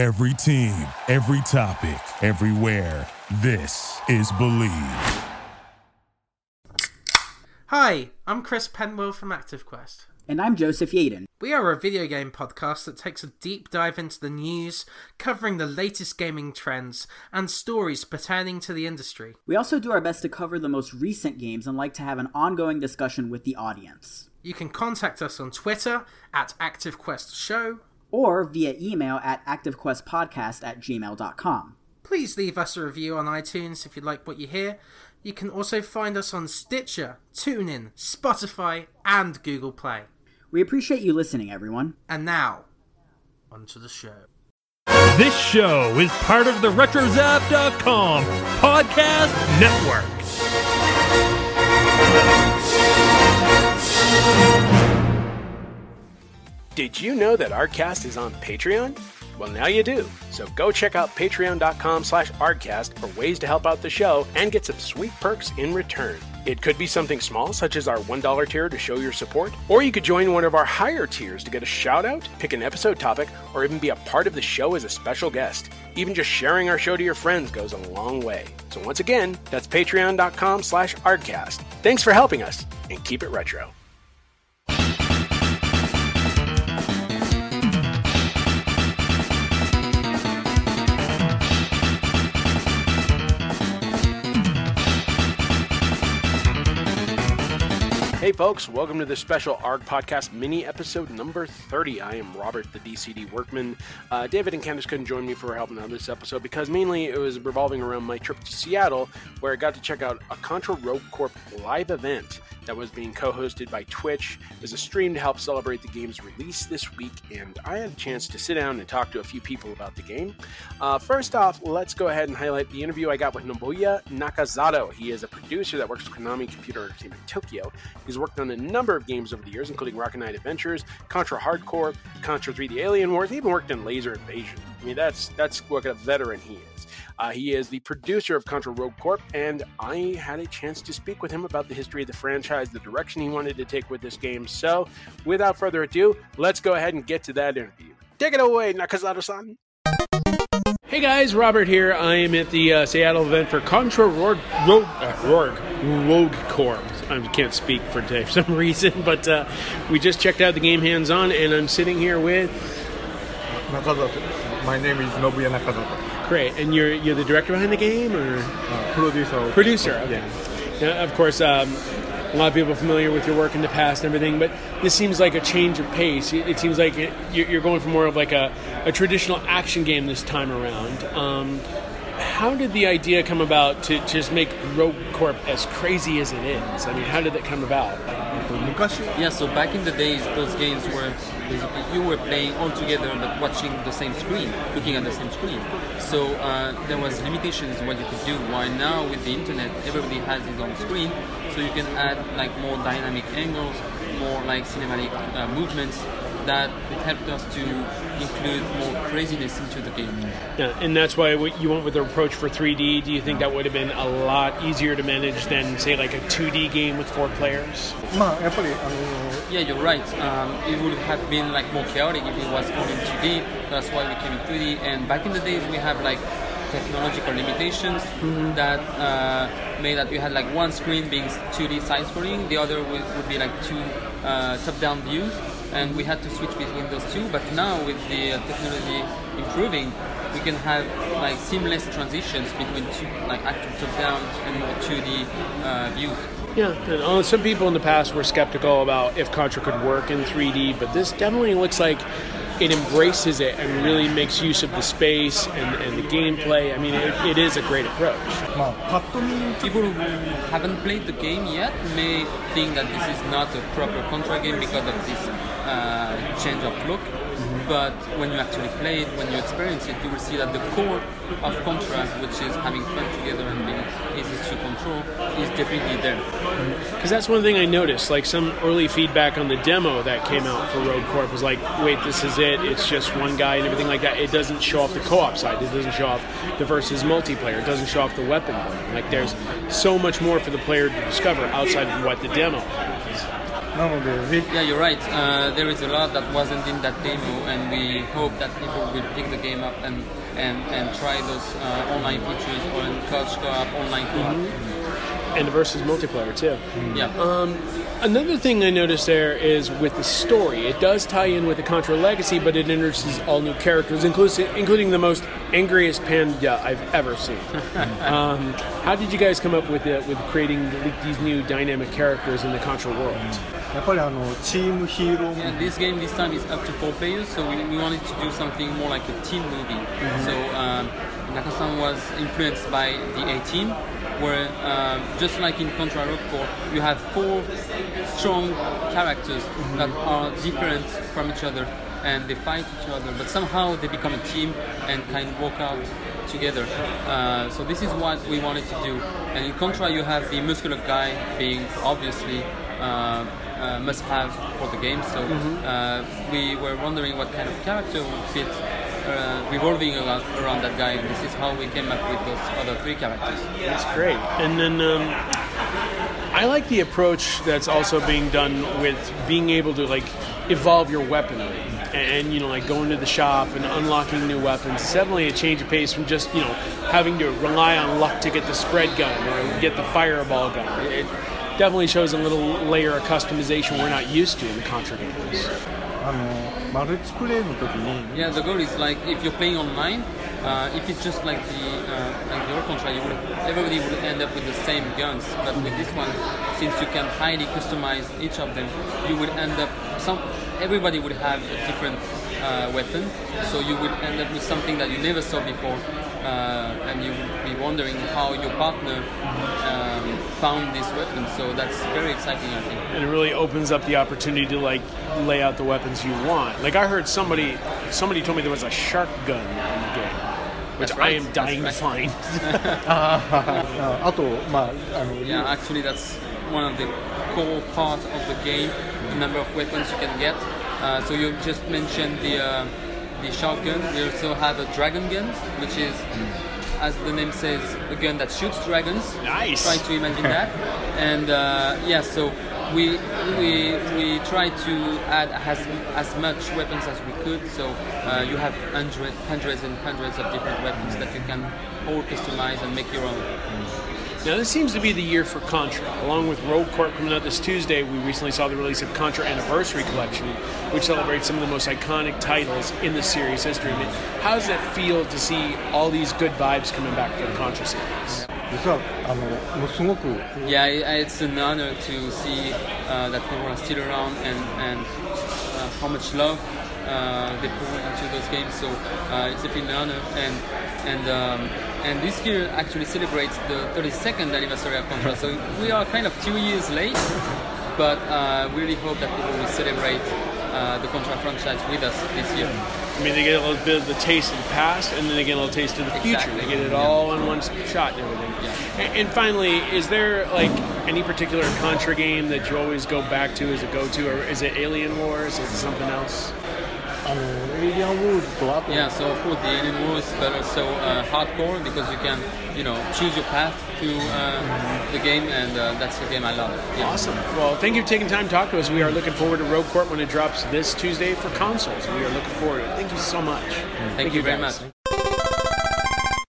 Every team, every topic, everywhere. This is Believe. Hi, I'm Chris Penwell from ActiveQuest. And I'm Joseph Yaden. We are a video game podcast that takes a deep dive into the news, covering the latest gaming trends and stories pertaining to the industry. We also do our best to cover the most recent games and like to have an ongoing discussion with the audience. You can contact us on Twitter at ActiveQuest Show or via email at activequestpodcast at gmail.com. Please leave us a review on iTunes if you like what you hear. You can also find us on Stitcher, TuneIn, Spotify, and Google Play. We appreciate you listening, everyone. And now, onto the show. This show is part of the RetroZap.com podcast network. Did you know that Artcast is on Patreon? Well, now you do. So go check out patreon.com slash artcast for ways to help out the show and get some sweet perks in return. It could be something small, such as our $1 tier to show your support, or you could join one of our higher tiers to get a shout out, pick an episode topic, or even be a part of the show as a special guest. Even just sharing our show to your friends goes a long way. So once again, that's patreon.com slash artcast. Thanks for helping us, and keep it retro. Hey, folks, welcome to the special ARG podcast mini episode number 30. I am Robert, the DCD workman. Uh, David and Candice couldn't join me for helping out this episode because mainly it was revolving around my trip to Seattle, where I got to check out a Contra Rogue Corp live event that was being co hosted by Twitch. It was a stream to help celebrate the game's release this week, and I had a chance to sit down and talk to a few people about the game. Uh, first off, let's go ahead and highlight the interview I got with Nobuya Nakazato. He is a producer that works with Konami Computer Entertainment Tokyo. He's worked on a number of games over the years, including Rocket Knight Adventures, Contra Hard Corps, Contra 3 The Alien Wars. He even worked in Laser Invasion. I mean, that's that's what a veteran he is. Uh, he is the producer of Contra Rogue Corp, and I had a chance to speak with him about the history of the franchise, the direction he wanted to take with this game. So, without further ado, let's go ahead and get to that interview. Take it away, Nakazato-san. Hey guys, Robert here. I am at the uh, Seattle event for Contra Rogue, Rogue, uh, Rogue, Rogue Corp. I can't speak for today for some reason, but uh, we just checked out the game hands on, and I'm sitting here with. Nakazato. My name is Nobuya Nakazato. Great, and you're you're the director behind the game, or Uh, producer. producer? Okay. Yeah. Now, of course, um, a lot of people are familiar with your work in the past and everything, but this seems like a change of pace. It, seems like it, you're you're going for more of like a, a traditional action game this time around. Um, how did the idea come about to just make Rogue Corp as crazy as it is? I mean, how did that come about? 昔 Yeah, so back in the days, those games were basically you were playing all together but watching the same screen, looking at the same screen. So uh, there was limitations what you could do. While now with the internet, everybody has his own screen, so you can add like more dynamic angles, more like cinematic uh, movements that helped us to include more craziness into the game. Yeah, and that's why you went with the approach for 3D. Do you think that would have been a lot easier to manage than, say, like a 2D game with four players? Yeah, you're right. Um, it would have been like more chaotic if it was only 2D. That's why we came in 3D. And back in the days, we have like technological limitations mm-hmm. that uh, made that you had like one screen being 2D side scrolling, the other would, would be like two uh, top down views and we had to switch between those two. But now with the uh, technology improving, we can have like seamless transitions between two, like active top-down and more 2D uh, views. Yeah, and uh, some people in the past were skeptical about if Contra could work in 3D, but this definitely looks like it embraces it and really makes use of the space and, and the gameplay. I mean, it, it is a great approach. People who haven't played the game yet may think that this is not a proper Contra game because of this uh, change of look. But when you actually play it, when you experience it, you will see that the core of Contra, which is having fun together and being easy to control, is definitely there. Because that's one thing I noticed. Like some early feedback on the demo that came out for Rogue Corp was like, wait, this is it. It's just one guy and everything like that. It doesn't show off the co-op side. It doesn't show off the versus multiplayer. It doesn't show off the weapon. Like there's so much more for the player to discover outside of what the demo the yeah, you're right. Uh, there is a lot that wasn't in that demo, and we hope that people will pick the game up and and, and try those uh, online features or in couch co-op, online mm-hmm. co-op. Mm-hmm. And versus multiplayer too. Mm-hmm. Yeah. Um, another thing I noticed there is with the story. It does tie in with the Contra Legacy, but it introduces all new characters, including including the most angriest panda I've ever seen. um, how did you guys come up with it, with creating these new dynamic characters in the Contra world? やっぱりあのチームヒーロー this game this time is up to four players, so we, we wanted to do something more like a team movie. Mm-hmm. So um, Nakasan was influenced by the A team, where um, just like in Contra Rogue Corp, you have four strong characters mm-hmm. that are different from each other and they fight each other, but somehow they become a team and kind of walk out together. Uh, so this is what we wanted to do. And in Contra, you have the muscular guy being obviously. Uh, uh, must have for the game. So uh, we were wondering what kind of character would fit uh, revolving around, around that guy. And this is how we came up with those other three characters. That's great. And then um, I like the approach that's also being done with being able to like evolve your weaponry. And you know, like going to the shop and unlocking new weapons. It's definitely a change of pace from just you know having to rely on luck to get the spread gun or get the fireball gun. It definitely shows a little layer of customization we're not used to in the Contra games. あのマルチプレイの時に Yeah, the goal is like if you're playing online, uh, if it's just like the uh, like the old contra, you would everybody would end up with the same guns. But with this one, since you can highly customize each of them, you would end up some everybody would have a different uh, weapon. So you would end up with something that you never saw before, uh, and you would be wondering how your partner um, found this weapon. So that's very exciting, I think. And it really opens up the opportunity to like lay out the weapons you want. Like I heard somebody somebody told me there was a shark gun in the game. Which right. I am dying right. to find. yeah, actually, that's one of the core parts of the game. The number of weapons you can get. Uh, so you just mentioned the uh, the shotgun. We also have a dragon gun, which is, as the name says, a gun that shoots dragons. Nice. Try to imagine that. And uh, yeah, so we we we try to add as as much weapons as we could. So uh, you have hundred, hundreds and hundreds of different weapons that you can all customize and make your own. Now this seems to be the year for Contra. Along with Rogue Corp coming out this Tuesday, we recently saw the release of Contra Anniversary Collection, which celebrates some of the most iconic titles in the series history. I mean, how does that feel to see all these good vibes coming back for the Contra series? 実はあのもうすごく Yeah, i- it's an honor to see uh, that people are still around and, and uh, how much love uh, they put into those games. So uh, it's definitely an honor. And and um, and this year actually celebrates the 32nd anniversary of Contra. So we are kind of two years late, but uh, we really hope that people will celebrate uh, the Contra franchise with us this year. I mean, they get a little bit of the taste of the past, and then they get a little taste of the future. Exactly. They get it Yeah. all in one shot and everything. Yeah. And, finally, is there like any particular Contra game that you always go back to as a go-to, or is it Alien Wars? Is it something else? Yeah, so of course the alien Wars, is better so uh, Hard Corps because you can, you know, choose your path to uh, the game, and uh, that's the game I love. Yeah. Awesome. Well, thank you for taking time to talk to us. We are looking forward to Rogue Corp when it drops this Tuesday for consoles. We are looking forward to it. Thank you so much. Thank, thank you, you very much.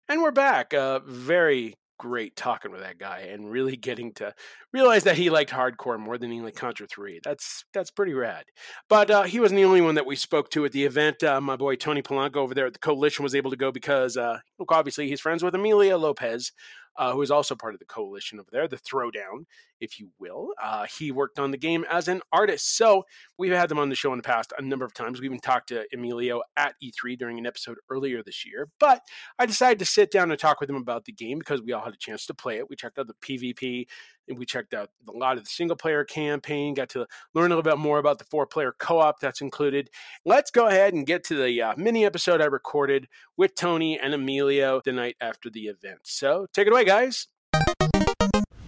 And we're back. Uh, very great talking with that guy and really getting to realize that he liked Hard Corps more than he liked Contra 3. That's that's pretty rad. But uh, he wasn't the only one that we spoke to at the event. Uh, my boy Tony Polanco over there at the Coalition was able to go because uh, look, obviously he's friends with Emilio Lopez, uh, who is also part of the Coalition over there, the Throwdown, if you will. Uh, he worked on the game as an artist. So we've had them on the show in the past a number of times. We even talked to Emilio at E3 during an episode earlier this year. But I decided to sit down and talk with him about the game because we all had a chance to play it. We checked out the PvP we checked out a lot of the single player campaign, got to learn a little bit more about the four player co op that's included. Let's go ahead and get to the uh, mini episode I recorded with Tony and Emilio the night after the event. So take it away, guys.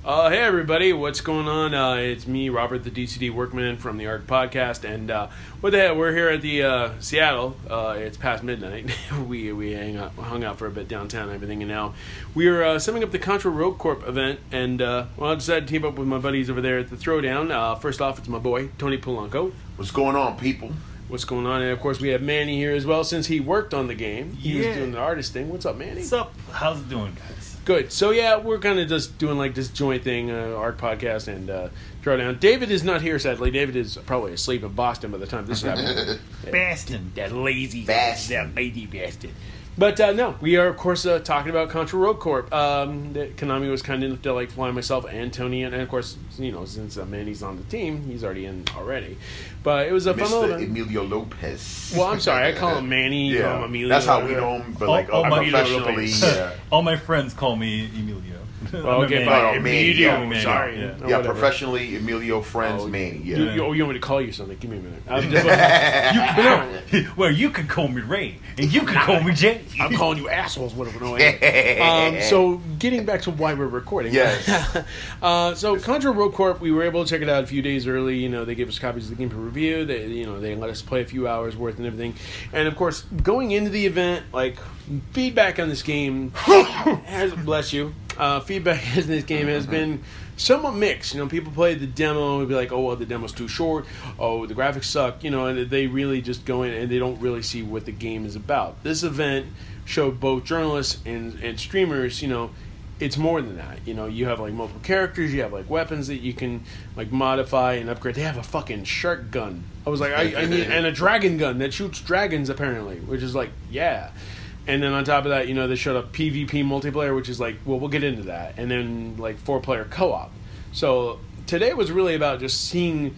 Uh, hey everybody, what's going on? Uh, it's me, Robert, the DCD Workman from the Arc Podcast, and uh, what the hell? We're here at the uh, Seattle. Uh, it's past midnight. we we hang out, hung out for a bit downtown and everything, and now we're uh, setting up the Contra Rogue Corp event. And uh, well, I decided to team up with my buddies over there at the Throwdown. Uh, first off, it's my boy Tony Polanco. What's going on, people? What's going on? And of course, we have Manny here as well, since he worked on the game. He was doing the artist thing. What's up, Manny? What's up? How's it doing, guys? Good. So yeah, we're kind of just doing like this joint thing, uh, art podcast and uh, throwdown. David is not here sadly. David is probably asleep in Boston by the time this is happening. Bastin, that lazy, Bastin. that lady bastard. But uh, no, we are of course uh, talking about Contra Rogue Corp. Um, that Konami was kind enough to like fly myself and Tony, and, and of course you know since uh, Manny's on the team, he's already in already. But it was a fun Mr. moment. Emilio Lopez. Well, I'm sorry, I call him Manny. you call him Emilio. that's how we know him. But like, Oh, oh, uh, my- professionally, yeah. All my friends call me Emilio. Well, I'm a okay, man. fine. Oh, Manny, Emilio. yeah, Manny, sorry. yeah. Or yeah, whatever. professionally, Emilio friends, Oh, Manny. Yeah. You, you, you want me to call you something? Give me a minute. I'm just, You can, well, you can call me Ray, and you can call me Jay. I'm calling you assholes. Whatever. No, anyway. um, so getting back to why we're recording. Yes. uh, so Contra Rogue Corp, we were able to check it out a few days early. You know, they gave us copies of the game for review. They, you know, they let us play a few hours worth and everything. And of course, going into the event, like feedback on this game has bless you. Uh, feedback in this game has been somewhat mixed. You know, people play the demo and be like, "Oh, well, the demo's too short. Oh, the graphics suck." You know, and they really just go in and they don't really see what the game is about. This event showed both journalists and, and streamers. You know, it's more than that. You know, you have like multiple characters. You have like weapons that you can like modify and upgrade. They have a fucking shark gun. I was like, I, I need and a dragon gun that shoots dragons apparently, which is like, yeah. And then on top of that, you know, they showed up PvP multiplayer, which is like, well, we'll get into that, and then like four player co op. So today was really about just seeing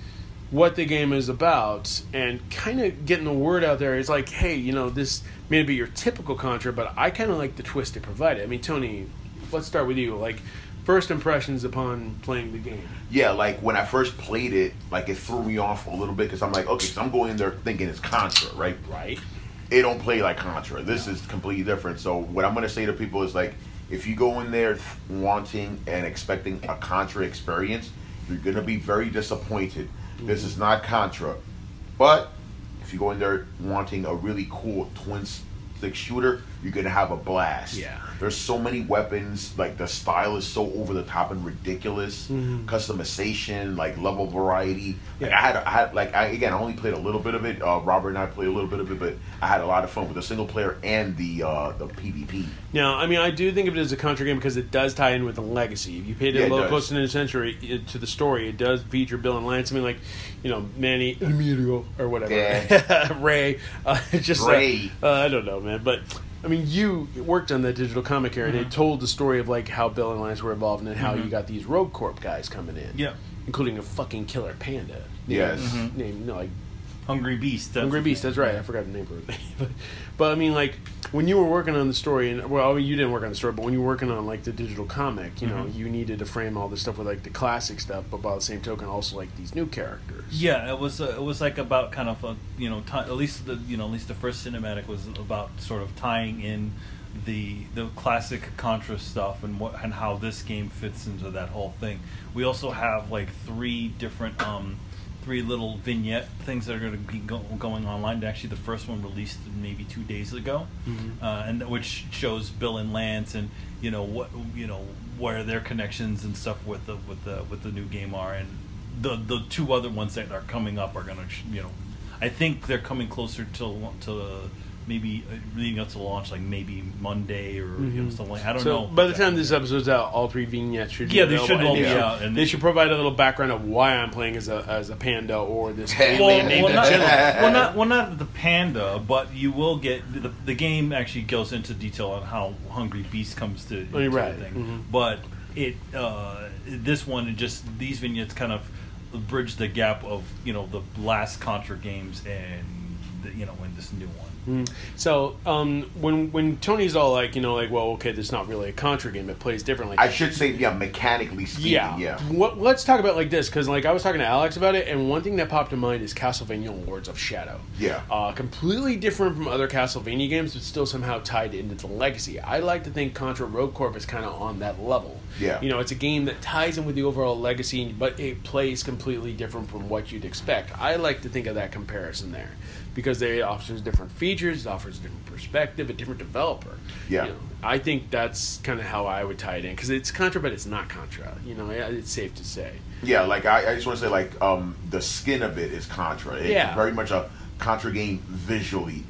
what the game is about and kind of getting the word out there. It's like, hey, you know, this may be your typical Contra, but I kind of like the twist it provided. I mean, Tony, let's start with you. Like, first impressions upon playing the game. yeah, like when I first played it, like it threw me off a little bit because I'm like, okay, so I'm going in there thinking it's Contra, right? Right. It don't play like Contra. This is completely different. So what I'm gonna say to people is like, if you go in there wanting and expecting a Contra experience, you're gonna be very disappointed. This mm-hmm. is not Contra. But if you go in there wanting a really cool twin stick shooter, you're gonna have a blast. Yeah. There's so many weapons. Like the style is so over the top and ridiculous. Customization, like level variety. Like Yeah. I had, I had like I again I only played a little bit of it. Uh, Robert and I played a little bit of it, but I had a lot of fun with the single player and the uh, the PvP. Now, I mean, I do think of it as a Contra game because it does tie in with the legacy. If you paid Yeah, a it little does. closer to the century to the story, it does feature Bill and Lance. I mean, like, you know, Manny Emilio or whatever, Yeah. Ray. Uh, just uh, Ray. Uh, I don't know, man, but. I mean, you worked on that digital comic era, and Mm-hmm. it told the story of like how Bill and Lance were involved, and then how you got these Rogue Corp guys coming in, Yeah. including a fucking killer panda. Yes. named, named no, like Hungry Beast. that's Hungry Beast. That's right. I forgot the name for it. but, but I mean, like when you were working on the story, and well, I mean, you didn't work on the story, but when you were working on like the digital comic, you know, Mm-hmm. you needed to frame all this stuff with like the classic stuff, but by the same token, also like these new characters. Yeah, it was uh, it was like about kind of a, you know ti at least the you know at least the first cinematic was about sort of tying in the the classic Contra stuff and what and how this game fits into that whole thing. We also have like three different um three little vignette things that are going to be go- going online. Actually, the first one released maybe two days ago, uh, and which shows Bill and Lance and you know what you know where their connections and stuff with the with the with the new game are, and the the two other ones that are coming up are going to you know, I think they're coming closer to to maybe uh, leading up to launch like maybe Monday or you know something. like I don't So know. by the time this episode's out, all three vignettes should be Yeah, they should all be should- out, and- they should provide a little background of why I'm playing as a as a panda or this Well, alien well, not, well, not well, not the panda, but you will get the, the game actually goes into detail on how Hungry Beast comes to, Oh, you're right. the thing. Mhm. But it uh, this one it just these vignettes kind of bridge the gap of you know the last Contra games and the, you know in this new one. So um, when when Tony's all like, you know, like, well, okay, this is not really a Contra game; it plays differently. I should say, yeah, mechanically speaking, yeah, yeah. What, let's talk about like this because like I was talking to Alex about it, and one thing that popped to mind is Castlevania Lords of Shadow. Yeah. uh, completely different from other Castlevania games, but still somehow tied into the legacy. I like to think Contra Rogue Corp is kind of on that level. Yeah. you know, it's a game that ties in with the overall legacy, but it plays completely different from what you'd expect. I like to think of that comparison there because they offers different features, it offers a different perspective, a different developer. Yeah. You know, I think that's kind of how I would tie it in because it's Contra, but it's not Contra. You know, it's safe to say. Yeah, like I, I just want to say, like um, the skin of it is Contra. It's Yeah. very much a Contra game visually.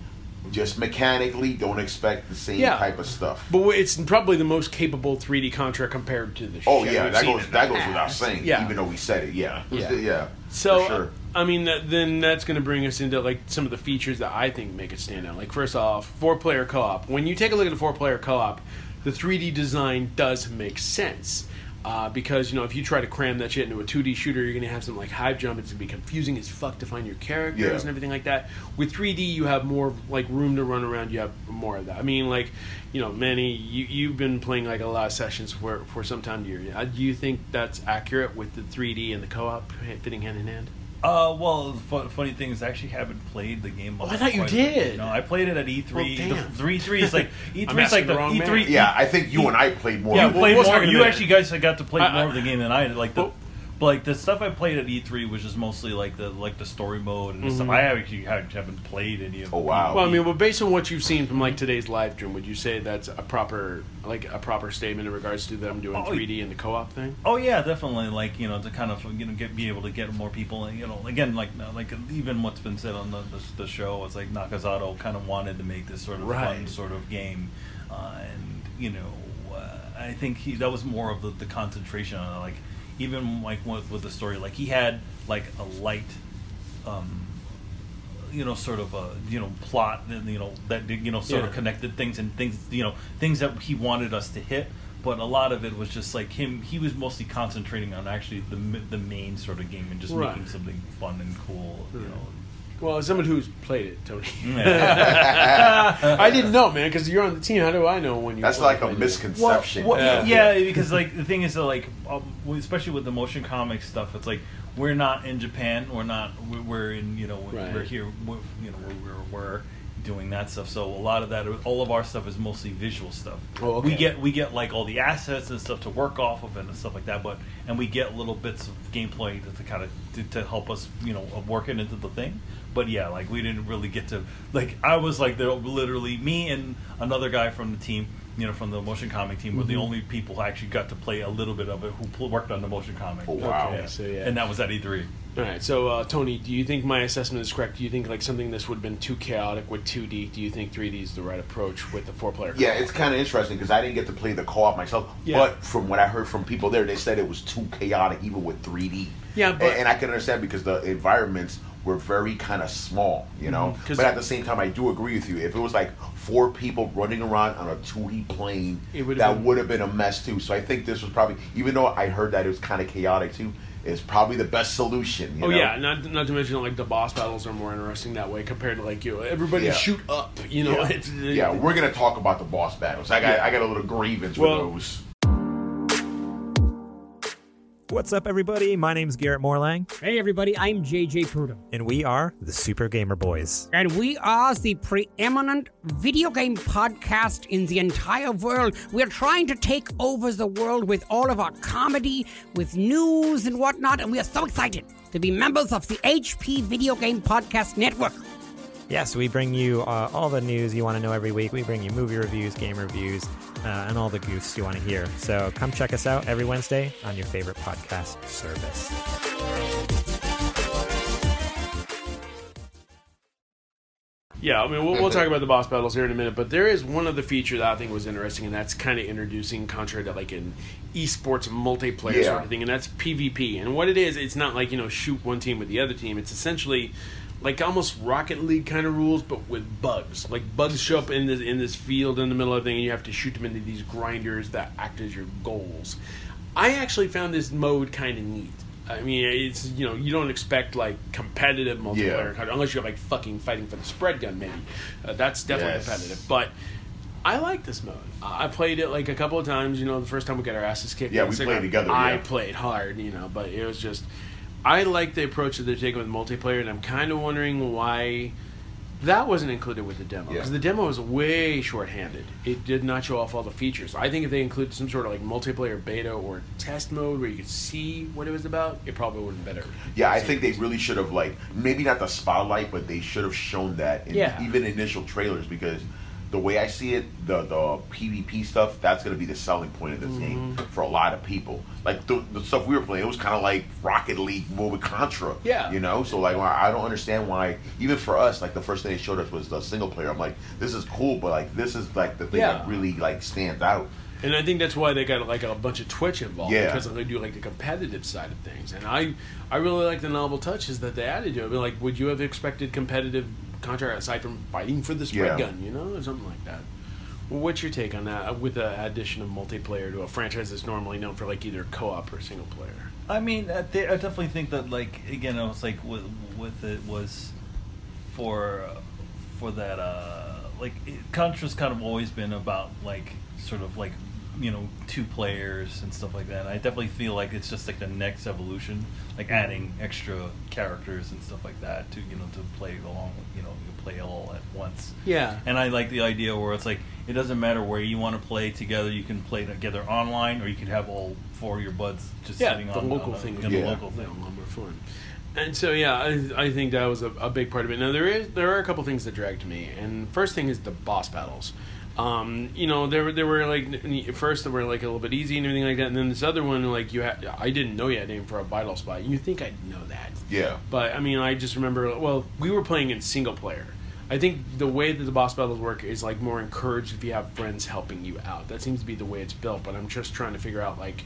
Just mechanically, don't expect the same Yeah. type of stuff. But it's probably the most capable 3D Contra compared to the. Oh shit yeah, we've that seen goes in that goes without past. saying. Yeah. Even though we said it, yeah, Yeah. yeah. So, for sure. I mean, that, then that's going to bring us into like some of the features that I think make it stand out. Like first off, four-player co-op. When you take a look at the four-player co-op, the 3D design does make sense. Uh, because you know, if you try to cram that shit into a 2D shooter, you're gonna have some like high jump. It's gonna be confusing as fuck to find your characters Yeah. and everything like that. With 3D, you have more like room to run around. You have more of that. I mean, like you know, Manny, you you've been playing like a lot of sessions for for some time. Do you, uh, do you think that's accurate with the 3D and the co-op fitting hand in hand? Uh, well, the fu- funny thing is, I actually haven't played the game. Oh, I thought you quite a bit. did. No, I played it at E3. Well, the damn. three three is like E3 I'm is like the the wrong E3. man. yeah, I think you and I played more. Yeah, than- played we'll more. talk in a You minute. actually guys got to play I- more I- of the game than I did. Like the, Well- but like the stuff I played at E3 was just mostly like the like the story mode and the stuff. I actually haven't played any of. Oh, wow. Well, I mean, well, based on what you've seen from like today's live stream, would you say that's a proper like a proper statement in regards to them doing Oh, 3D and the co-op thing? Oh yeah, definitely. Like you know, to kind of you know get be able to get more people. You know, again, like like even what's been said on the the, the show, it's like Nakazato kind of wanted to make this sort of fun sort of game, uh, and you know, uh, I think he that was more of the, the concentration on. Like even like with, with the story, like he had like a light. Um, you know, sort of a you know plot, and you know that you know sort of connected things and things you know things that he wanted us to hit. But a lot of it was just like him. He was mostly concentrating on actually the the main sort of game and just Right. making something fun and cool. You know. Well, as someone who's played it, Tony, I didn't know, man, because you're on the team. How do I know when you? That's when like you a played it? misconception. Well, Yeah. yeah. because like the thing is that like um, especially with the motion comic stuff, it's like we're not in Japan. We're not. We're, we're in. You know. We're, Right. we're here. We're, you know. We're, we're, we're doing that stuff. So a lot of that, all of our stuff is mostly visual stuff. Oh, okay. We get we get like all the assets and stuff to work off of and stuff like that. But and we get little bits of gameplay to, to kind of to, to help us, you know, work it into the thing. But yeah, like we didn't really get to like I was like there literally me and another guy from the team, you know, from the motion comic team were Mm-hmm. the only people who actually got to play a little bit of it who pl- worked on the motion comic. Oh, wow. Okay, so yeah. And that was at E E3. All right, so uh, Tony, do you think my assessment is correct? Do you think like something this would have been too chaotic with 2D? Do you think 3D is the right approach with the four-player? Yeah, it's kind of interesting because I didn't get to play the co-op myself. Yeah. But from what I heard from people there, they said it was too chaotic even with 3D. Yeah, but- and, and I can understand because the environments were very kind of small, you know. Mhm, 'cause- but at the same time, I do agree with you. If it was like four people running around on a 2D plane, that would have been a mess too. So I think this was probably, even though I heard that it was kind of chaotic too, is probably the best solution. You Oh know? yeah, not not to mention like the boss battles are more interesting that way compared to like you everybody Yeah. shoot up. You know, Yeah. It's, yeah, we're gonna talk about the boss battles. I got, I got a little grievance Well- with those. What's up, everybody? My name's Garrett Morlang, Hey everybody, I'm JJ Prudhomme. and we are the Super Gamer Boys. And we are the preeminent video game podcast in the entire world. We're trying to take over the world with all of our comedy, with news and whatnot, and we are so excited to be members of the HP Video Game Podcast Network. Yes, we bring you uh, all the news you want to know every week. We bring you movie reviews, game reviews, uh, and all the goofs you want to hear. So come check us out every Wednesday on your favorite podcast service. Yeah, I mean, we'll, we'll talk about the boss battles here in a minute, but there is one other feature that I think was interesting, and that's kind of introducing contrary to like an esports multiplayer Yeah. sort of thing, and that's PvP. And what it is, it's not like you know shoot one team with the other team. It's essentially like almost Rocket League kind of rules, but with bugs. Like bugs show up in this in this field in the middle of the thing, and you have to shoot them into these grinders that act as your goals. I actually found this mode kind of neat. I mean, it's you know you don't expect like competitive multiplayer Yeah. unless you're like fucking fighting for the spread gun. Maybe uh, that's definitely Yes. competitive. But I like this mode. I played it like a couple of times. You know, the first time we got our asses kicked. Yeah, we played together, I yeah. played hard. You know, but it was just I like the approach that they're taking with multiplayer, and I'm kind of wondering why. That wasn't included with the demo because Yeah. the demo was way short-handed. It did not show off all the features. I think if they included some sort of like multiplayer beta or test mode where you could see what it was about, it probably would have been better. Yeah, I think they really should have like maybe not the spotlight, but they should have shown that in Yeah. even initial trailers because the way I see it, the the PvP stuff that's going to be the selling point of this game Mm-hmm. for a lot of people. Like the, the stuff we were playing, it was kind of like Rocket League more with Contra. Yeah. you know. So like I don't understand why even for us, like the first thing they showed us was the single player. I'm like, this is cool, but like this is like the thing Yeah. that really like stands out. And I think that's why they got like a bunch of Twitch involved Yeah. because they do like the competitive side of things. And I, I really like the novel touches that they added to it. I mean, like, would you have expected competitive Contra aside from fighting for the spread Yeah. gun, you know, or something like that? Well, what's your take on that uh, with the addition of multiplayer to a franchise that's normally known for like either co-op or single player? I mean, I, thi- I definitely think that like again, I was like with with it was for uh, for that uh like it, Contra's kind of always been about like sort of like you know two players and stuff like that. And I definitely feel like it's just like the next evolution, like adding extra characters and stuff like that to you know to play along with you know you play all at once. Yeah. And I like the idea where it's like it doesn't matter where you want to play together. You can play together online, or you can have all four of your buds just yeah, sitting the on local on thing. The, is the local thing. Yeah, a lot. And so yeah, I, I think that was a, a big part of it. Now there is there are a couple things that dragged me, and first thing is the boss battles. Um, you know, there were there were like first they were like a little bit easy and everything like that, and then this other one like you had I didn't know you had to aim for a vital spot. You think I'd know that? Yeah. But I mean, I just remember. Well, we were playing in single player. I think the way that the boss battles work is like more encouraged if you have friends helping you out. That seems to be the way it's built. But I'm just trying to figure out like,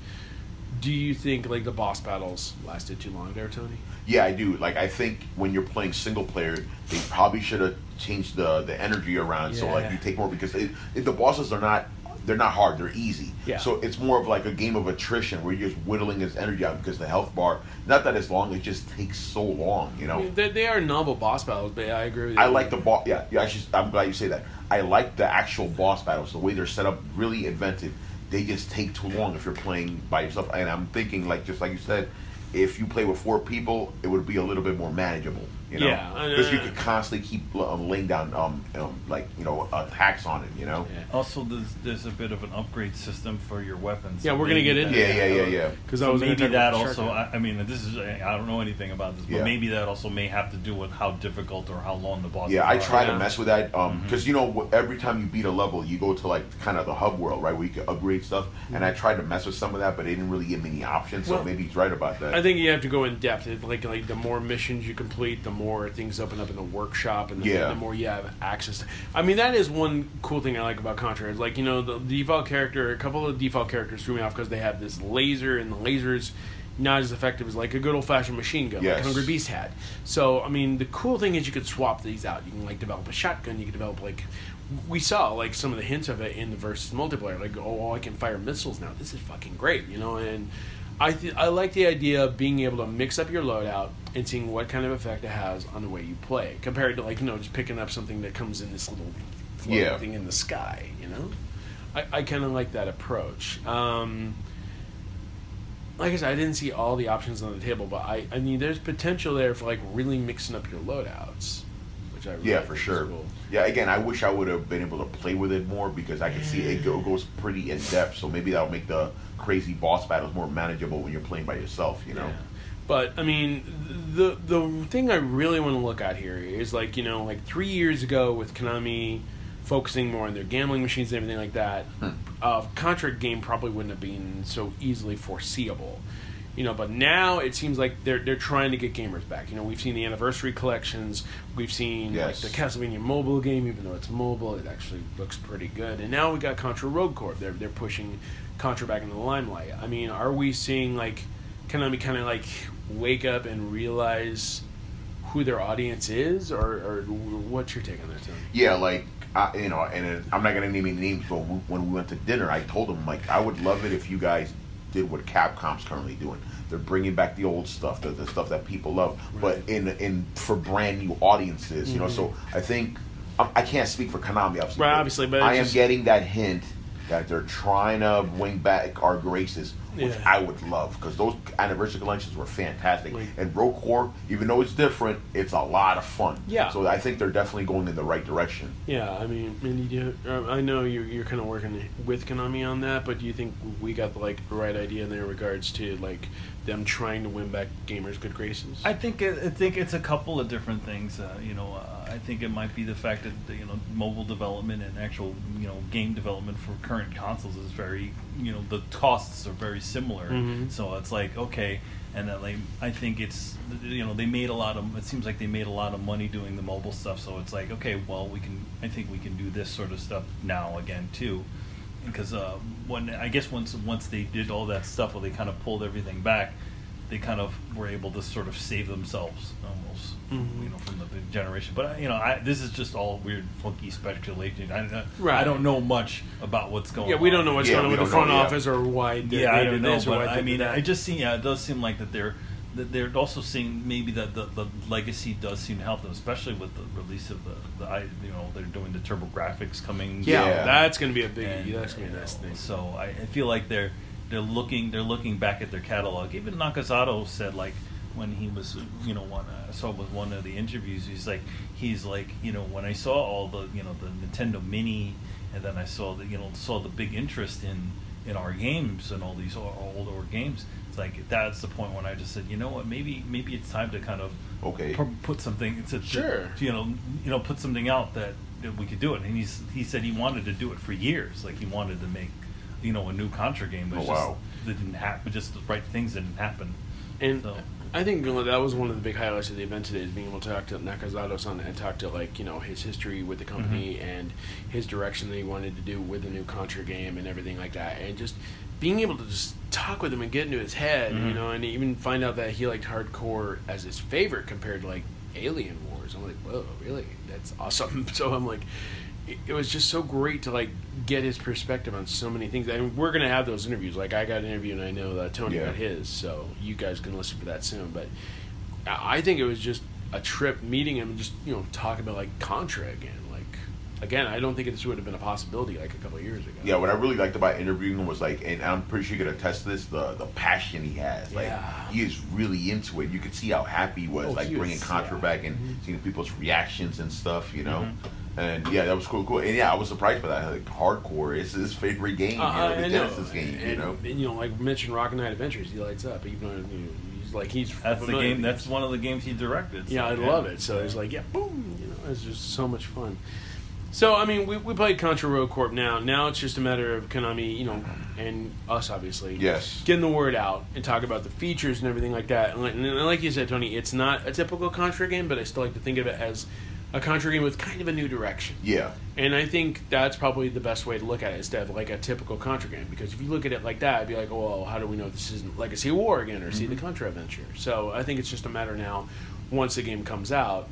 do you think like the boss battles lasted too long there, Tony? Yeah, I do. Like, I think when you're playing single player, they probably should have changed the the energy around. So like you take more because it, it, the bosses are not they're not hard. They're easy. Yeah. So it's more of like a game of attrition where you're just whittling his energy out because the health bar. Not that it's long. It just takes so long. You know. They, they are novel boss battles, but I agree with you. I like the boss. Yeah, yeah. I should, I'm glad you say that. I like the actual boss battles. The way they're set up, really inventive. They just take too long if you're playing by yourself. And I'm thinking, like just like you said, if you play with four people, it would be a little bit more manageable. You know, Yeah, uh, because you could constantly keep um, laying down, um, um, like you know, attacks on it. You know. Also, there's there's a bit of an upgrade system for your weapons. Yeah, we're gonna get into Yeah, yeah, yeah, yeah. Because I So was gonna maybe that also. I, I mean, this is I don't know anything about this, but Yeah. maybe that also may have to do with how difficult or how long the boss. Yeah, I try Yeah. to mess with that Mm-hmm. because you know every time you beat a level, you go to like kind of the hub world, right, where you can upgrade stuff. And I tried to mess with some of that, but it didn't really give me any options. So Mm-hmm. Well, maybe he's right about that. I think you have to go in depth. It, like like the more missions you complete, the more things open up in the workshop, and the, Yeah. the more you have access. to... I mean, that is one cool thing I like about Contra. Is like you know the default character. A couple of default characters threw me off because they have this laser, and the laser's not as effective as like a good old fashioned machine gun, like Yes. Hungry Beast had. So I mean, the cool thing is you could swap these out. You can like develop a shotgun. You can develop like. We saw like some of the hints of it in the versus multiplayer. Like, oh, I can fire missiles now. This is fucking great, you know. And I th- I like the idea of being able to mix up your loadout and seeing what kind of effect it has on the way you play, compared to like you know just picking up something that comes in this little Yeah. thing in the sky. You know, I, I kind of like that approach. Um, like I said, I didn't see all the options on the table, but I I mean there's potential there for like really mixing up your loadouts, which I really Yeah, for sure. cool. Yeah, again, I wish I would have been able to play with it more because I can see it go, goes pretty in depth. So maybe that'll make the crazy boss battles more manageable when you're playing by yourself. You know. Yeah. But I mean, the the thing I really want to look at here is like you know, like three years ago with Konami focusing more on their gambling machines and everything like that, hmm. uh, a Contra game probably wouldn't have been so easily foreseeable. You know, but now it seems like they're they're trying to get gamers back. You know, we've seen the anniversary collections, we've seen Yes. like the Castlevania mobile game, even though it's mobile, it actually looks pretty good. And now we got Contra Rogue Corp. They're they're pushing Contra back into the limelight. I mean, are we seeing like can Konami kind of like wake up and realize who their audience is, or, or what's your take on that, Tony? Yeah, like I, you know, and it, I'm not gonna name any names, but when we went to dinner, I told him like I would love it if you guys did what Capcom's currently doing. They're bringing back the old stuff, the, the stuff that people love, but in in for brand new audiences. You know, Mhm. so I think I, I can't speak for Konami, obviously. Right, obviously, but I am just- getting that hint that they're trying to wing back our graces, which Yeah. I would love because those anniversary collections were fantastic. And Rogue Corp, even though it's different, it's a lot of fun. Yeah. So I think they're definitely going in the right direction. Yeah, I mean, and you uh, I know you're, you're kind of working with Konami on that, but do you think we got the like right idea in their regards to like them trying to win back gamers' good graces? I think it, I think it's a couple of different things. Uh, you know, uh, I think it might be the fact that you know mobile development and actual you know game development for current consoles is very you know the costs are very similar. Mhm. So it's like okay, and then like I think it's you know they made a lot of it seems like they made a lot of money doing the mobile stuff. So it's like okay, well we can I think we can do this sort of stuff now again too because uh, when I guess once once they did all that stuff, well, they kind of pulled everything back. They kind of were able to sort of save themselves almost, from, Mhm. you know, from the big generation. But you know, I, this is just all weird, funky speculation. I, I, Right. I don't know much about what's going. On. Yeah, we don't know what's going on with the front office or why they, Yeah, I did don't know, this but I mean, that. it just seem yeah, it does seem like that they're that they're also seeing maybe that the, the legacy does seem to help them, especially with the release of the, the I you know they're doing the TurboGrafx coming. Yeah, Yeah. that's gonna be a big- And, that's gonna be a nice know, thing. So I, I feel like they're they're looking they're looking back at their catalog. Even Nakazato said like when he was you know one I uh, saw with one of the interviews he's like he's like you know when I saw all the you know the Nintendo Mini and then I saw the you know saw the big interest in in our games and all these o- older games. It's like that's the point when I just said, you know what, maybe maybe it's time to kind of okay pu- put something to, to- Sure. you know you know put something out that, that we could do it. And he's he said he wanted to do it for years, like he wanted to make you know a new Contra game, but Oh, it's just, wow. it didn't happen. Just the right things didn't happen. And So- I think you know, that was one of the big highlights of the event today is being able to talk to Nakazato-san and talk to like you know his history with the company Mm-hmm. and his direction that he wanted to do with the new Contra game and everything like that, and just being able to just talk with him and get into his head, you Mhm. know, and even find out that he liked Hard Corps as his favorite compared to like Alien Wars. I'm like, whoa, really? That's awesome. So I'm like. it- was just so great to like get his perspective on so many things. I mean, we're gonna have those interviews. Like I got an interview, and I know that Tony Yeah. got his. So you guys can listen for that soon. But I I think it was just a trip meeting him and just you know talking about like Contra again. Like again, I don't think this would have been a possibility like a couple of years ago. Yeah, what I really liked about interviewing him was like, and I'm pretty sure you could attest to this, the the passion he has. Like, Yeah. he is really into it. You could see how happy he was, Oh, like he bringing was- Contra yeah. back and seeing people's reactions and stuff. You know, and yeah, that was cool, cool. And yeah, I was surprised by that. Like, Hard Corps is his favorite game. Uh, you know, the I. Genesis game. And, you know, and, you know, like mentioned Rocket Knight Adventures, he lights up. Even though you know, he's like he's That's the game. That's one of the games he directed. so, Yeah, I love it. So it's like, yeah, boom, you know, it's just so much fun. So I mean, we, we played Contra Rogue Corp now. Now it's just a matter of Konami, you know, and us obviously, Yes. getting the word out and talk about the features and everything like that. And like, and like you said, Tony, it's not a typical Contra game, but I still like to think of it as a Contra game with kind of a new direction. yeah, And I think that's probably the best way to look at it instead of like a typical Contra game. Because if you look at it like that, I'd be like, oh, well, how do we know this isn't Legacy of War again or see the mm-hmm. Contra adventure? So I think it's just a matter now, once the game comes out,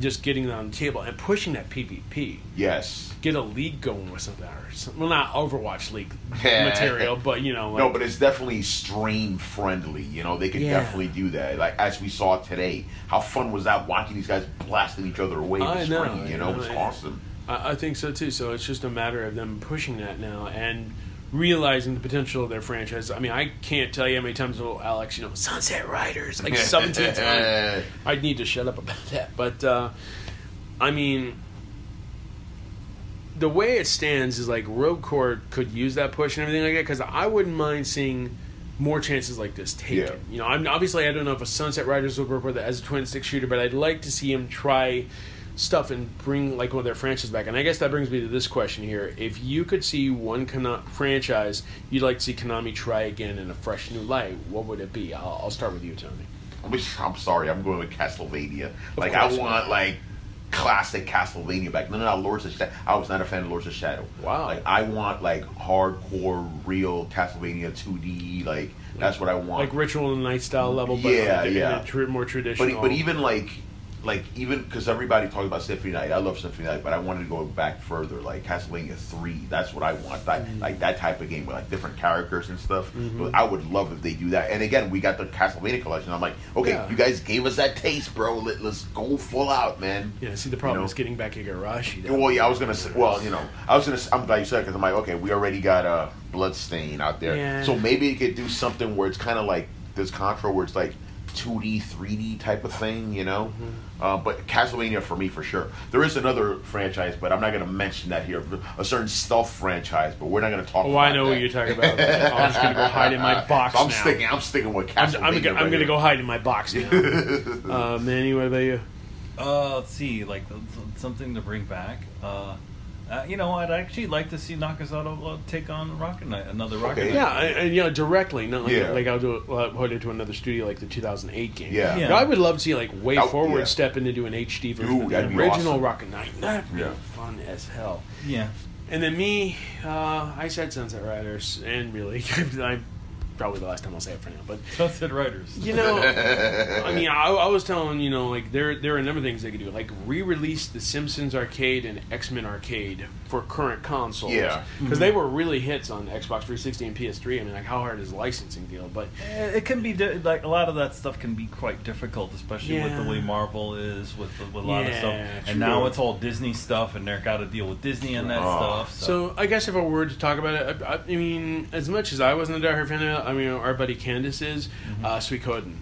just getting it on the table and pushing that PvP. yes. Get a league going with something. Or some, well, not Overwatch League material, but you know, like, no, but it's definitely stream friendly. You know, they could Yeah. definitely do that. Like as we saw today, how fun was that watching these guys blasting each other away I with know, screen? You know, it was and- awesome. I, I think so too. So it's just a matter of them pushing that now and realizing the potential of their franchise. I mean, I can't tell you how many times little Alex, you know, Sunset Riders, like 17 times. I'd need to shut up about that. But, uh, I mean, the way it stands is like Rogue Corp could use that push and everything like that because I wouldn't mind seeing more chances like this taken. Yeah. You know, I'm obviously I don't know if a Sunset Riders will work with it as a twin stick shooter, but I'd like to see him try stuff and bring like one of their franchises back. And I guess that brings me to this question here: If you could see one Kana- franchise you'd like to see Konami try again in a fresh new light, what would it be? I'll, I'll start with you, Tony. I'm, I'm sorry, I'm going with Castlevania. Like course. I want like classic Castlevania back. No, no, no, Lords of Shadow. I was not a fan of Lords of Shadow. Wow. Like I want like hardcore, real Castlevania 2D. Like that's what I want. Like ritual and night style level, but Yeah, a yeah. tr- more traditional. but but even like like even because everybody talks about Symphony Night, I love Symphony Night, but I wanted to go back further, like Castlevania Three. That's what I want, that, Mm-hmm. like that type of game with like different characters and stuff. But I would love if they do that. And again, we got the Castlevania collection. I'm like, okay, Yeah. you guys gave us that taste, bro. Let, let's go full out, man. Yeah, see, the problem You know? is getting back Igarashi. Well, yeah, I was gonna say. Well, you know, I was gonna. I'm glad you said because I'm like, okay, we already got a uh, Bloodstain out there, Yeah. so maybe it could do something where it's kind of like this Contra, where it's like 2D, 3D type of thing, you know. Mm-hmm. Uh, but Castlevania for me, for sure. There is another franchise, but I'm not gonna mention that here. A certain stealth franchise, but we're not gonna talk. Oh, about I know that. what you're talking about. I'm just gonna go hide in my box I'm now. sticking. I'm sticking with I'm, Castlevania. I'm, go- I'm gonna go hide in my box now. uh, Manny, what about you? Uh, let's see, like th- th- something to bring back. Uh, uh, you know, I'd actually like to see Nakazato uh, take on Rocket Knight, another Rocket Knight. Yeah, and, and, you know, directly, not like, Yeah. like I'll do it, uh, put it to another studio like the 2008 game. Yeah. Yeah. I would love to see like WayForward yeah. step in to do an HD version Ooh, of the that'd original awesome. Rocket Knight. That'd be Yeah. fun as hell. Yeah. And then me, uh, I said Sunset Riders, and really, I'm probably the last time I'll say it for now. But Sunset Riders. You know, I mean, I, I was telling you know, like there there are a number of things they could do, like re-release the Simpsons arcade and X Men arcade for current consoles. Yeah. because Mhm. they were really hits on Xbox 360 and PS3. I mean, like how hard is the licensing deal? But Eh, It can be di- like a lot of that stuff can be quite difficult, especially with the way Marvel is with, with a lot of stuff. Yeah, And now it's all Disney stuff, and they're got to deal with Disney and that stuff. So, So I guess if I were to talk about it, I, I, I mean, as much as I wasn't a diehard fan of it, I mean, our buddy Candace is Mm-hmm. uh, Suikoden.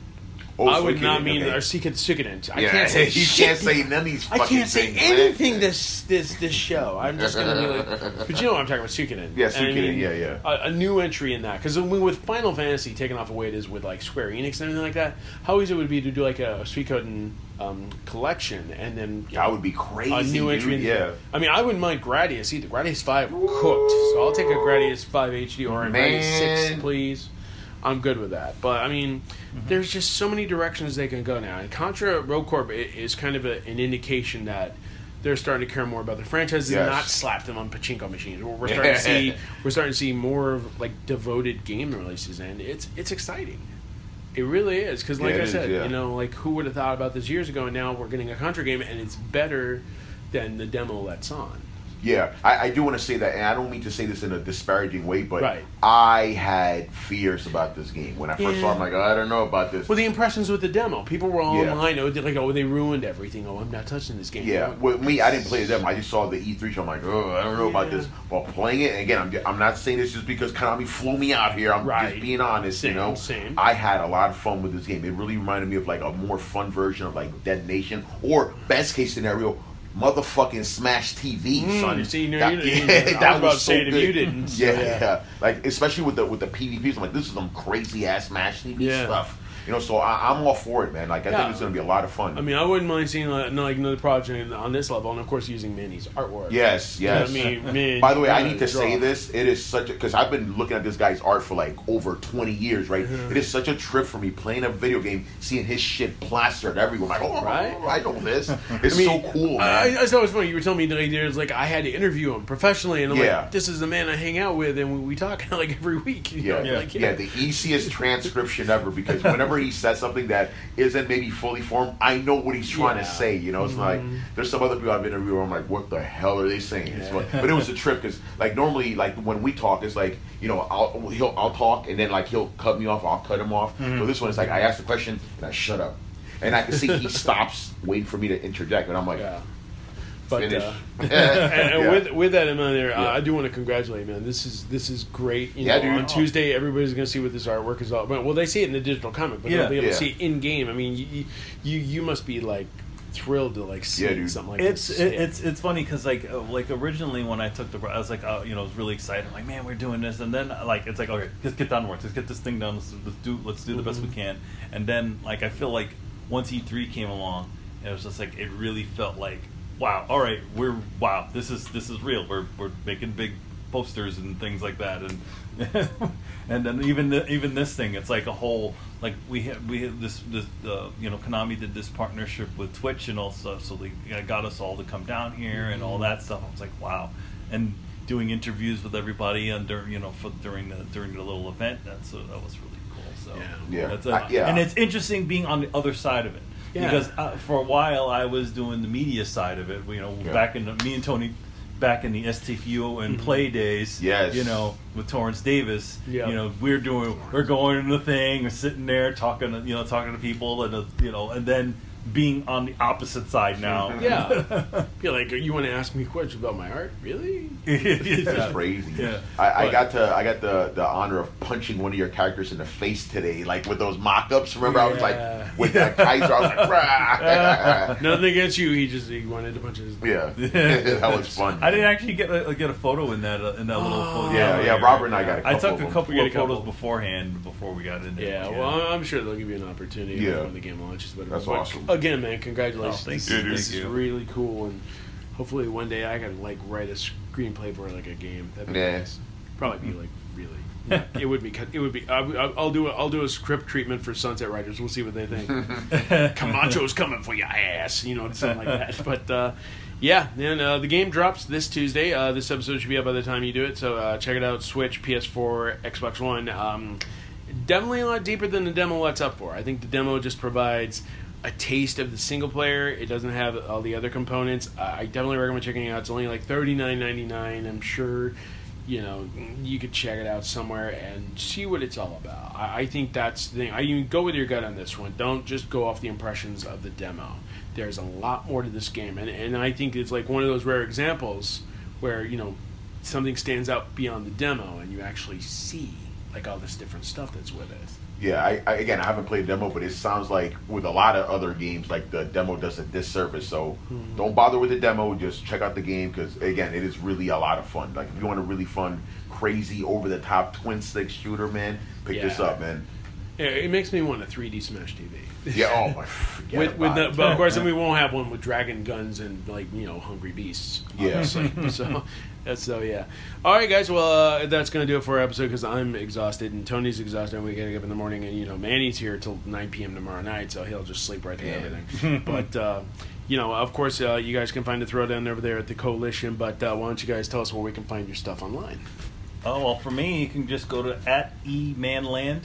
Oh, I would not mean okay. or Suikoden. Suikoden. I Yeah, can't say you shit. can't say none of these I can't say things, man. anything this this this show. I'm just gonna be like, but you know what I'm talking about, Suikoden. Yeah, And I Suikoden, mean, yeah, yeah. A, a new entry in that because with Final Fantasy taking off the way it is with like Square Enix and everything like that, how easy it would be to do like a Suikoden um, collection and then you That know, would be crazy. a new entry. dude, yeah. I mean, I wouldn't mind Gradius either. Gradius Five cooked, so I'll take a Gradius Five HD or a Gradius Six, please. I'm good with that. But I mean, Mm-hmm. there's just so many directions they can go now. And Contra Rogue Corp is kind of a, an indication that they're starting to care more about the franchises and Yes. not slap them on pachinko machines. We're we're starting to see we're starting to see more of like devoted game releases, and it's it's exciting. It really is because, like Yeah, it I is, said, yeah. you know, like who would have thought about this years ago? And now we're getting a Contra game, and it's better than the demo that's on. Yeah, I, I do want to say that, and I don't mean to say this in a disparaging way, but Right. I had fears about this game when I first saw. it. I'm like, oh, I don't know about this. Well, the impressions with the demo, people were all Yeah. online. Oh, they're like, oh, they ruined everything. Oh, I'm not touching this game. Yeah, with me, I didn't play them. I just saw the E3 show. I'm like, oh, I don't know about this. But playing it, and again, I'm, I'm not saying this just because Konami flew me out here. I'm Right. just being honest, Same, you know. same. I had a lot of fun with this game. It really reminded me of like a more fun version of like Dead Nation, or best case scenario, motherfucking Smash TV, Mm, son. see, you that, you- you- yeah, I was that was so good. you didn't, so, yeah, yeah. yeah, like especially with the with the PvPs. I'm like, this is some crazy ass Smash TV Yeah. stuff. You know, so I, I'm all for it, man. Like, I Yeah. think it's gonna be a lot of fun. I mean, I wouldn't mind seeing like, like another project on this level, and of course using Manny's artwork. Yes, yes. I mean, man, By the way, I need to draw. say this. It is such a because I've been looking at this guy's art for like over twenty years, right? Mhm. It is such a trip for me playing a video game, seeing his shit plastered everywhere. I'm like, oh, Right? I know this. It's I mean, so cool, I, man. I, I thought it was funny. You were telling me that there's like I had to interview him professionally, and I'm Yeah. like, this is the man I hang out with, and we, we talk like every week. yeah, know, yeah, like, yeah, the easiest transcription ever because whenever he says something that isn't maybe fully formed, I know what he's trying Yeah. to say. You know, it's like Mhm. there's some other people I've interviewed. Where I'm like, what the hell are they saying? Yeah. like- but it was a trip because like normally like when we talk, it's like you know I'll he'll I'll talk and then like he'll cut me off, I'll cut him off. Mhm. But this one is like I ask the question and I shut up, and I can see he stops waiting for me to interject, and I'm like, But finish. uh, and, and Yeah. with with that in mind, there, uh, Yeah. I do want to congratulate man. This is this is great. You Yeah, know, dude. on Tuesday, everybody's going to see what this artwork is all about. Well, they see it in the digital comic, but Yeah. they'll be able Yeah. to see it in game. I mean, you, you you must be like thrilled to like see Yeah, dude. something like it's this. it, it's it's funny because like uh, like originally when I took the I was like uh, you know I was really excited I'm like man we're doing this and then like it's like okay let's get down to work let's get this thing done let's, let's do let's do the best we Mhm. can and then like I feel like once E3 came along it was just like it really felt like wow all right we're wow this is this is real. We're we're making big posters and things like that. And and then even the, even this thing it's like a whole like we had we had this this uh, you know Konami did this partnership with Twitch and all stuff. So they uh, got us all to come down here and all that stuff. I was like wow. And doing interviews with everybody under you know for during the during the little event. That's uh, that was really cool. So Yeah. that's, uh, I- yeah. and it's interesting being on the other side of it Yeah. because uh, for a while I was doing the media side of it. You know, Yeah. back in the, me and Tony. Back in the STFU and play days, Yes. you know, with Torrance Davis, Yeah. you know, we're doing, we're going to the thing, we're sitting there talking, to, you know, talking to people, and uh, you know, and then being on the opposite side now, Yeah. You're like, you want to ask me questions about my art? Really? That's yeah. crazy. Yeah. I, I got to I got the the honor of punching one of your characters in the face today, like with those mock-ups. Remember, I was like with that Kaiser. I was like, Rah! Nothing against you. He just he wanted a bunch of his. yeah, that was fun. I didn't actually get a, get a photo in that uh, in that little photo. Yeah, yeah, Robert and I got a I couple took of a couple We got of a couple. photos beforehand before we got in there. Yeah, well, I'm sure they'll give you an opportunity Yeah. when the game launches. But That's but awesome. Again, man, congratulations. Oh, thank this you, this thank is you. really cool, and hopefully one day I can like write a screenplay for like a game. That'd be Yeah. nice. Probably be like really. Yeah, it would be. It would be. I'll, I'll do. A, I'll do a script treatment for Sunset Riders. We'll see what they think. Camacho's coming for your ass. You know, something like that. But uh, yeah, then uh, the game drops this Tuesday. Uh, this episode should be up by the time you do it. So uh, check it out: Switch, PS4, Xbox One. Um, definitely a lot deeper than the demo lets up for. I think the demo just provides a taste of the single player. It doesn't have all the other components. I definitely recommend checking it out. It's only like thirty nine ninety nine. I'm sure you know you could check it out somewhere and see what it's all about. I, I think that's the thing. I you go with your gut on this one. Don't just go off the impressions of the demo. There's a lot more to this game, and and I think it's like one of those rare examples where you know something stands out beyond the demo, and you actually see like all this different stuff that's with it. Yeah, I, I again I haven't played demo, but it sounds like with a lot of other games, like the demo does a disservice. So Mm-hmm. don't bother with the demo. Just check out the game because again, it is really a lot of fun. Like if you want a really fun, crazy, over the top twin stick shooter, man, pick this up, man. Yeah, it makes me want a 3D Smash TV. Yeah. Oh my. forget with, with the, but of course, then we won't have one with dragon guns and like you know hungry beasts. Yeah. so that's so yeah. All right, guys. Well, uh, that's gonna do it for our episode because I'm exhausted and Tony's exhausted and we gotta get up in the morning and you know Manny's here till 9 p.m. tomorrow night, so he'll just sleep right through everything. but uh, you know, of course, uh, you guys can find the throwdown over there at the coalition. But uh, why don't you guys tell us where we can find your stuff online? Oh well, for me, you can just go to at emannland,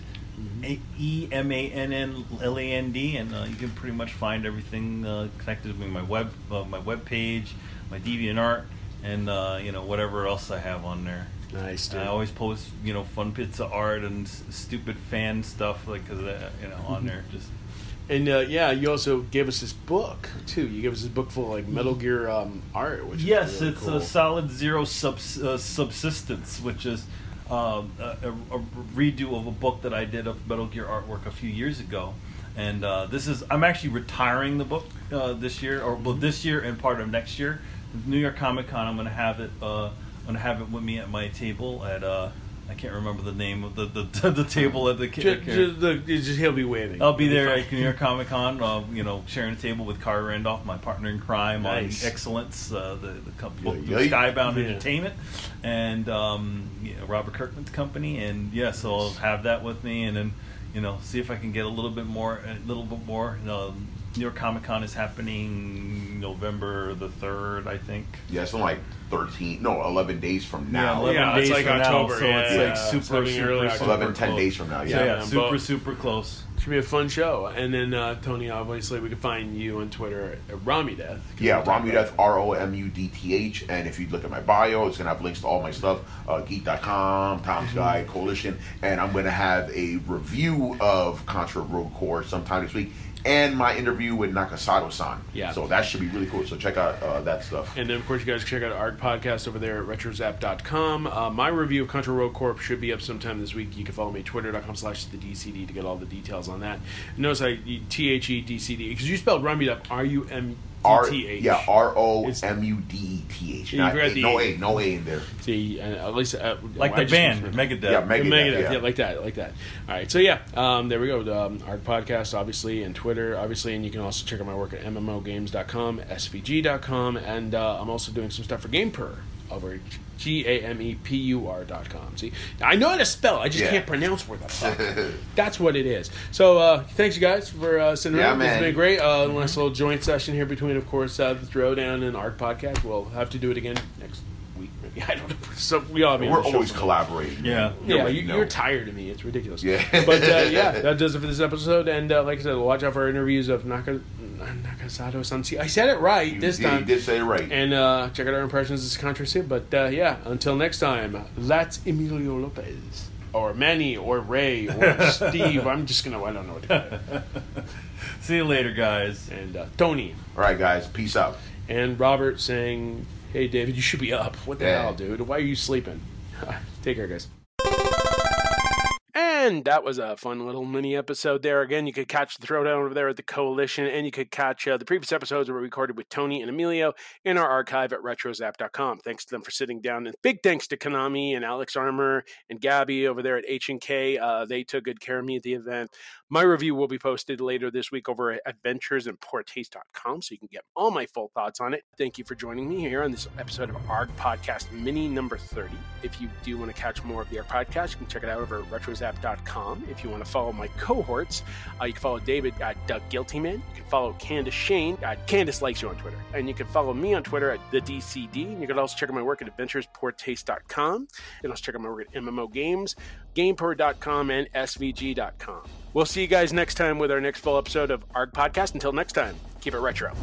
E M A N N L A N D, and uh, you can pretty much find everything uh, connected with my web uh, my web page, my DeviantArt, and uh, you know whatever else I have on there. Nice. Dude. I always post you know fun bits of art and s- stupid fan stuff like 'cause, uh, you know on there just. And uh, yeah, you also gave us this book too. You gave us this book full of like Metal Gear um, art, which yes, really it's cool. a solid zero subs, uh, subsistence, which is um, a, a, redo of a book that I did of Metal Gear artwork a few years ago. And uh, this is I'm actually retiring the book uh, this year, or well, this year and part of next year. New York Comic Con, I'm going to have it. Uh, I'm going to have it with me at my table at. I can't remember the name of the the, the table at the. Just, just, just he'll be waving. I'll be there at New York Comic Con, uh, you know, sharing a table with Khary Randolph, my partner in crime Nice. on Excellence, uh, the, the company, Yeah, yeah. Skybound Yeah. Entertainment, and um, you know, Robert Kirkman's company. And yeah, so I'll have that with me, and then you know, see if I can get a little bit more, a little bit more. You know, New York Comic Con is happening November the third, I think. Yeah, it's only like thirteen, no, eleven days from now. eleven Yeah, it's like from October, now, so yeah, it's yeah, like it's super, happening super, early super 11, 10 close. days from now. Yeah, Yeah. yeah, Yeah, super, but- super close. Should be a fun show. And then uh, Tony, obviously, we can find you on Twitter at Rami Death. Yeah, Romudeth, R O M U D T H. And if you look at my bio, it's going to have links to all my stuff uh, Geek.com, Tom's Mm-hmm. Coalition. And I'm going to have a review of Contra Rogue Corp sometime this week and my interview with Nakasato san. Yeah. So that should be really cool. So check out uh, that stuff. And then, of course, you guys can check out our podcast over there at retrozap.com. Uh, my review of Contra Rogue Corp should be up sometime this week. You can follow me at twitter.com slash the DCD to get all the details on that. Notice I T H E D C D because you spelled Rummy up R U M R, D T H. yeah, R O M U D E T H. You Not forgot A, the no A. A, no A in there. See, uh, at least uh, Like I the band, Megadeth. Yeah, Megadeth, Megadeth, yeah. yeah, like that, like that. All right, so yeah, um, there we go. Um, our podcast, obviously, and Twitter, obviously, and you can also check out my work at MMOgames.com, SVG.com, and uh, I'm also doing some stuff for GamePur over G A M E P U R dot com. See, I know how to spell, I just Yeah. can't pronounce where the fuck. That's what it is. So, uh, thanks you guys for uh, sitting Yeah, around. It's man. been great. Uh, Nice little joint session here between, of course, uh, the Throwdown and Art Podcast. We'll have to do it again next week. Yeah, I don't know. So we all be We're always collaborating. Yeah. Yeah, right, you, no. you're tired of me. It's ridiculous. Yeah. but uh, yeah, that does it for this episode. And uh, like I said, watch out for our interviews of Naka, Sansi. I said it right this yeah, time. you did say it right. And uh, check out our impressions of Contra Soup. But uh, yeah, until next time, that's Emilio Lopez. Or Manny, or Ray, or Steve. I'm just gonna, I don't know what to call it. See you later, guys. And uh, Tony. All right, guys. Peace out. And Robert saying, hey, David, you should be up. What the Yeah. hell, dude? Why are you sleeping? Take care, guys. And that was a fun little mini episode there. Again, you could catch the throwdown over there at the Coalition, and you could catch uh, the previous episodes were recorded with Tony and Emilio in our archive at retrozap.com. Thanks to them for sitting down, and big thanks to Konami and Alex Armour and Gabby over there at H and K. Uh, they took good care of me at the event. My review will be posted later this week over at adventuresinpoortaste.com, so you can get all my full thoughts on it. Thank you for joining me here on this episode of ARG Podcast Mini number 30. If you do want to catch more of the ARG Podcast, you can check it out over at retrozap.com. If you want to follow my cohorts, uh, you can follow David at Doug Guiltyman. You can follow Candace Shane at Candace Likes You on Twitter. And you can follow me on Twitter at the DCD. And you can also check out my work at adventurespoortaste.com. Can also check out my work at MMO Games, GamePur.com, and SVG.com. We'll see you guys next time with our next full episode of ARG Podcast. Until next time, keep it retro.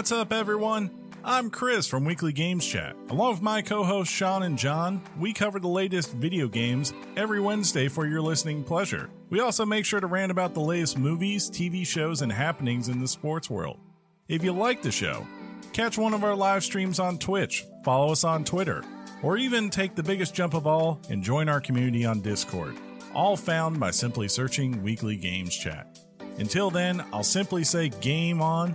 What's up, everyone? I'm Chris from Weekly Games Chat. Along with my co hosts Sean and John, we cover the latest video games every Wednesday for your listening pleasure. We also make sure to rant about the latest movies, TV shows, and happenings in the sports world. If you like the show, catch one of our live streams on Twitch, follow us on Twitter, or even take the biggest jump of all and join our community on Discord. All found by simply searching Weekly Games Chat. Until then, I'll simply say game on